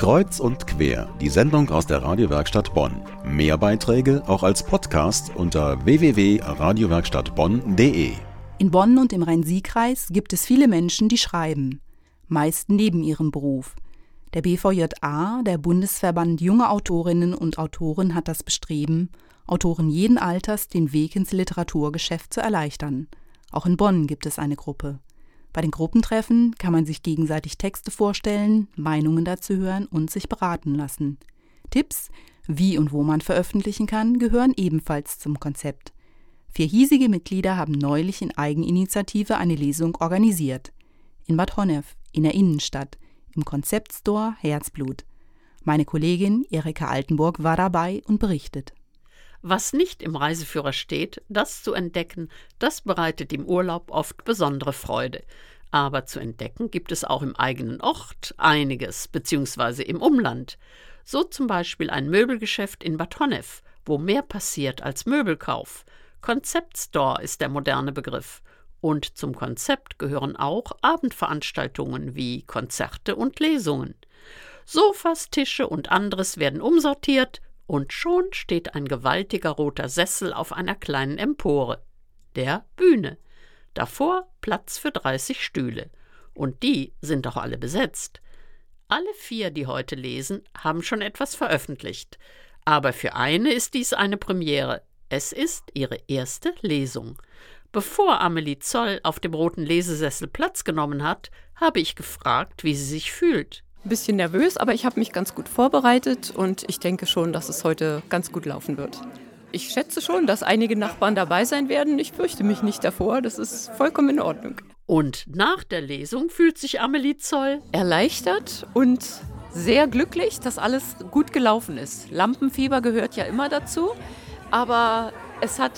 Kreuz und quer, die Sendung aus der Radiowerkstatt Bonn. Mehr Beiträge auch als Podcast unter www.radiowerkstattbonn.de. In Bonn und im Rhein-Sieg-Kreis gibt es viele Menschen, die schreiben, meist neben ihrem Beruf. Der BVJA, der Bundesverband junger Autorinnen und Autoren, hat das Bestreben, Autoren jeden Alters den Weg ins Literaturgeschäft zu erleichtern. Auch in Bonn gibt es eine Gruppe. Bei den Gruppentreffen kann man sich gegenseitig Texte vorstellen, Meinungen dazu hören und sich beraten lassen. Tipps, wie und wo man veröffentlichen kann, gehören ebenfalls zum Konzept. Vier hiesige Mitglieder haben neulich in Eigeninitiative eine Lesung organisiert. In Bad Honnef, in der Innenstadt, im Konzeptstore Herzblut. Meine Kollegin Erika Altenburg war dabei und berichtet. Was nicht im Reiseführer steht, das zu entdecken, das bereitet im Urlaub oft besondere Freude. Aber zu entdecken gibt es auch im eigenen Ort einiges, beziehungsweise im Umland. So zum Beispiel ein Möbelgeschäft in Bad Honnef, wo mehr passiert als Möbelkauf. Konzeptstore ist der moderne Begriff. Und zum Konzept gehören auch Abendveranstaltungen wie Konzerte und Lesungen. Sofas, Tische und anderes werden umsortiert, und schon steht ein gewaltiger roter Sessel auf einer kleinen Empore, der Bühne. Davor Platz für 30 Stühle. Und die sind doch alle besetzt. Alle vier, die heute lesen, haben schon etwas veröffentlicht. Aber für eine ist dies eine Premiere. Es ist ihre erste Lesung. Bevor Amelie Zoll auf dem roten Lesesessel Platz genommen hat, habe ich gefragt, wie sie sich fühlt. Ein bisschen nervös, aber ich habe mich ganz gut vorbereitet und ich denke schon, dass es heute ganz gut laufen wird. Ich schätze schon, dass einige Nachbarn dabei sein werden. Ich fürchte mich nicht davor. Das ist vollkommen in Ordnung. Und nach der Lesung fühlt sich Amelie Zoll erleichtert und sehr glücklich, dass alles gut gelaufen ist. Lampenfieber gehört ja immer dazu, aber es hat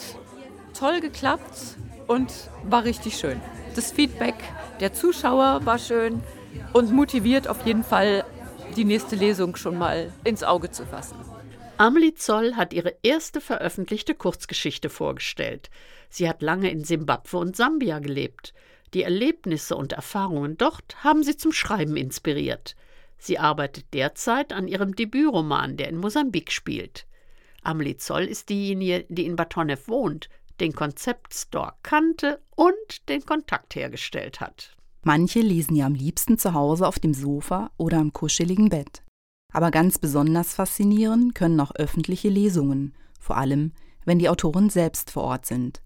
toll geklappt und war richtig schön. Das Feedback der Zuschauer war schön und motiviert auf jeden Fall, die nächste Lesung schon mal ins Auge zu fassen. Amelie Zoll hat ihre erste veröffentlichte Kurzgeschichte vorgestellt. Sie hat lange in Simbabwe und Sambia gelebt. Die Erlebnisse und Erfahrungen dort haben sie zum Schreiben inspiriert. Sie arbeitet derzeit an ihrem Debütroman, der in Mosambik spielt. Amelie Zoll ist diejenige, die in Batonev wohnt, den Konzeptstore kannte und den Kontakt hergestellt hat. Manche lesen ja am liebsten zu Hause auf dem Sofa oder am kuscheligen Bett. Aber ganz besonders faszinieren können auch öffentliche Lesungen, vor allem wenn die Autoren selbst vor Ort sind.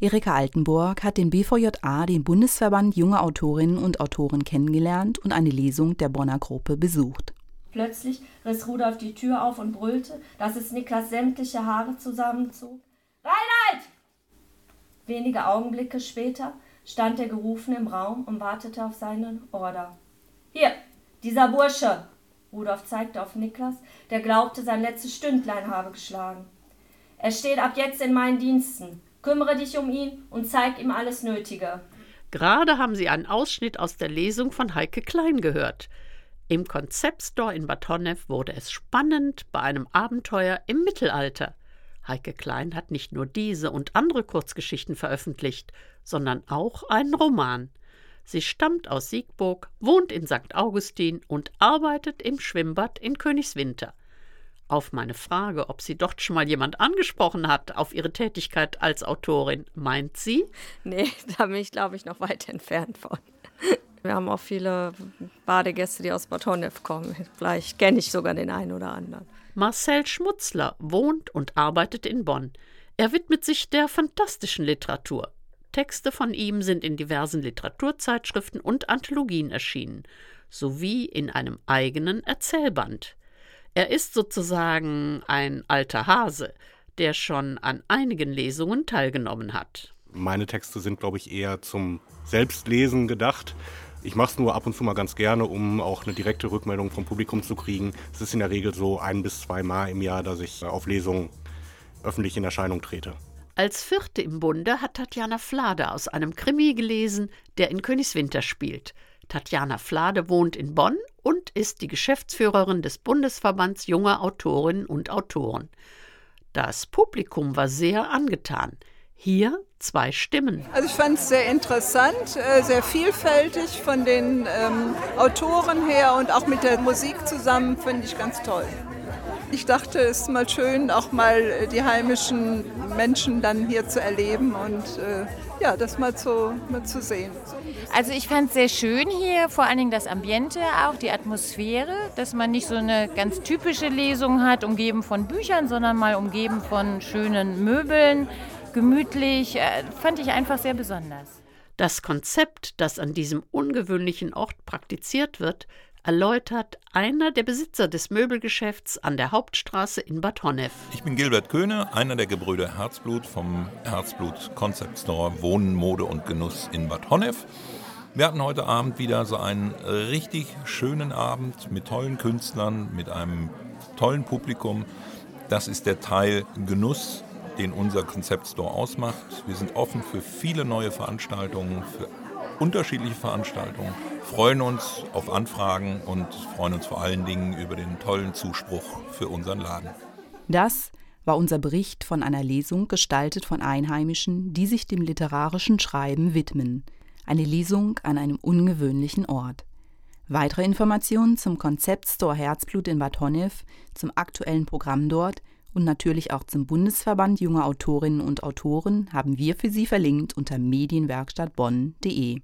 Erika Altenburg hat den BVJA, den Bundesverband junger Autorinnen und Autoren, kennengelernt und eine Lesung der Bonner Gruppe besucht. Plötzlich riss Rudolf die Tür auf und brüllte, dass es Niklas sämtliche Haare zusammenzog. Reinhard! Wenige Augenblicke später stand der Gerufene im Raum und wartete auf seinen Order. Hier, dieser Bursche! Rudolf zeigte auf Niklas, der glaubte, sein letztes Stündlein habe geschlagen. Er steht ab jetzt in meinen Diensten. Kümmere dich um ihn und zeig ihm alles Nötige. Gerade haben Sie einen Ausschnitt aus der Lesung von Heike Klein gehört. Im Konzeptstore in Bad Honnef wurde es spannend bei einem Abenteuer im Mittelalter. Heike Klein hat nicht nur diese und andere Kurzgeschichten veröffentlicht, sondern auch einen Roman. Sie stammt aus Siegburg, wohnt in St. Augustin und arbeitet im Schwimmbad in Königswinter. Auf meine Frage, ob sie dort schon mal jemand angesprochen hat auf ihre Tätigkeit als Autorin, meint sie? Nee, da bin ich, glaube ich, noch weit entfernt von. Wir haben auch viele Badegäste, die aus Bad Honnef kommen. Vielleicht kenne ich sogar den einen oder anderen. Marcel Schmutzler wohnt und arbeitet in Bonn. Er widmet sich der fantastischen Literatur. Texte von ihm sind in diversen Literaturzeitschriften und Anthologien erschienen, sowie in einem eigenen Erzählband. Er ist sozusagen ein alter Hase, der schon an einigen Lesungen teilgenommen hat. Meine Texte sind, glaube ich, eher zum Selbstlesen gedacht. Ich mache es nur ab und zu mal ganz gerne, um auch eine direkte Rückmeldung vom Publikum zu kriegen. Es ist in der Regel so ein bis zwei Mal im Jahr, dass ich auf Lesungen öffentlich in Erscheinung trete. Als vierte im Bunde hat Tatjana Flade aus einem Krimi gelesen, der in Königswinter spielt. Tatjana Flade wohnt in Bonn und ist die Geschäftsführerin des Bundesverbands junger Autorinnen und Autoren. Das Publikum war sehr angetan. Hier zwei Stimmen. Also ich fand es sehr interessant, äh, sehr vielfältig von den ähm, Autoren her und auch mit der Musik zusammen finde ich ganz toll. Ich dachte, es ist mal schön, auch mal äh, die heimischen Menschen dann hier zu erleben und äh, ja, das mal zu, mal zu sehen. Also ich fand es sehr schön hier, vor allen Dingen das Ambiente, auch die Atmosphäre, dass man nicht so eine ganz typische Lesung hat, umgeben von Büchern, sondern mal umgeben von schönen Möbeln, gemütlich, äh, fand ich einfach sehr besonders. Das Konzept, das an diesem ungewöhnlichen Ort praktiziert wird, erläutert einer der Besitzer des Möbelgeschäfts an der Hauptstraße in Bad Honnef. Ich bin Gilbert Köhne, einer der Gebrüder Herzblut vom Herzblut Concept Store Wohnen, Mode und Genuss in Bad Honnef. Wir hatten heute Abend wieder so einen richtig schönen Abend mit tollen Künstlern, mit einem tollen Publikum. Das ist der Teil Genuss den unser Konzeptstore ausmacht. Wir sind offen für viele neue Veranstaltungen, für unterschiedliche Veranstaltungen, freuen uns auf Anfragen und freuen uns vor allen Dingen über den tollen Zuspruch für unseren Laden. Das war unser Bericht von einer Lesung gestaltet von Einheimischen, die sich dem literarischen Schreiben widmen. Eine Lesung an einem ungewöhnlichen Ort. Weitere Informationen zum Konzeptstore Herzblut in Bad Honnef, zum aktuellen Programm dort und natürlich auch zum Bundesverband junger Autorinnen und Autoren haben wir für Sie verlinkt unter medienwerkstattbonn.de.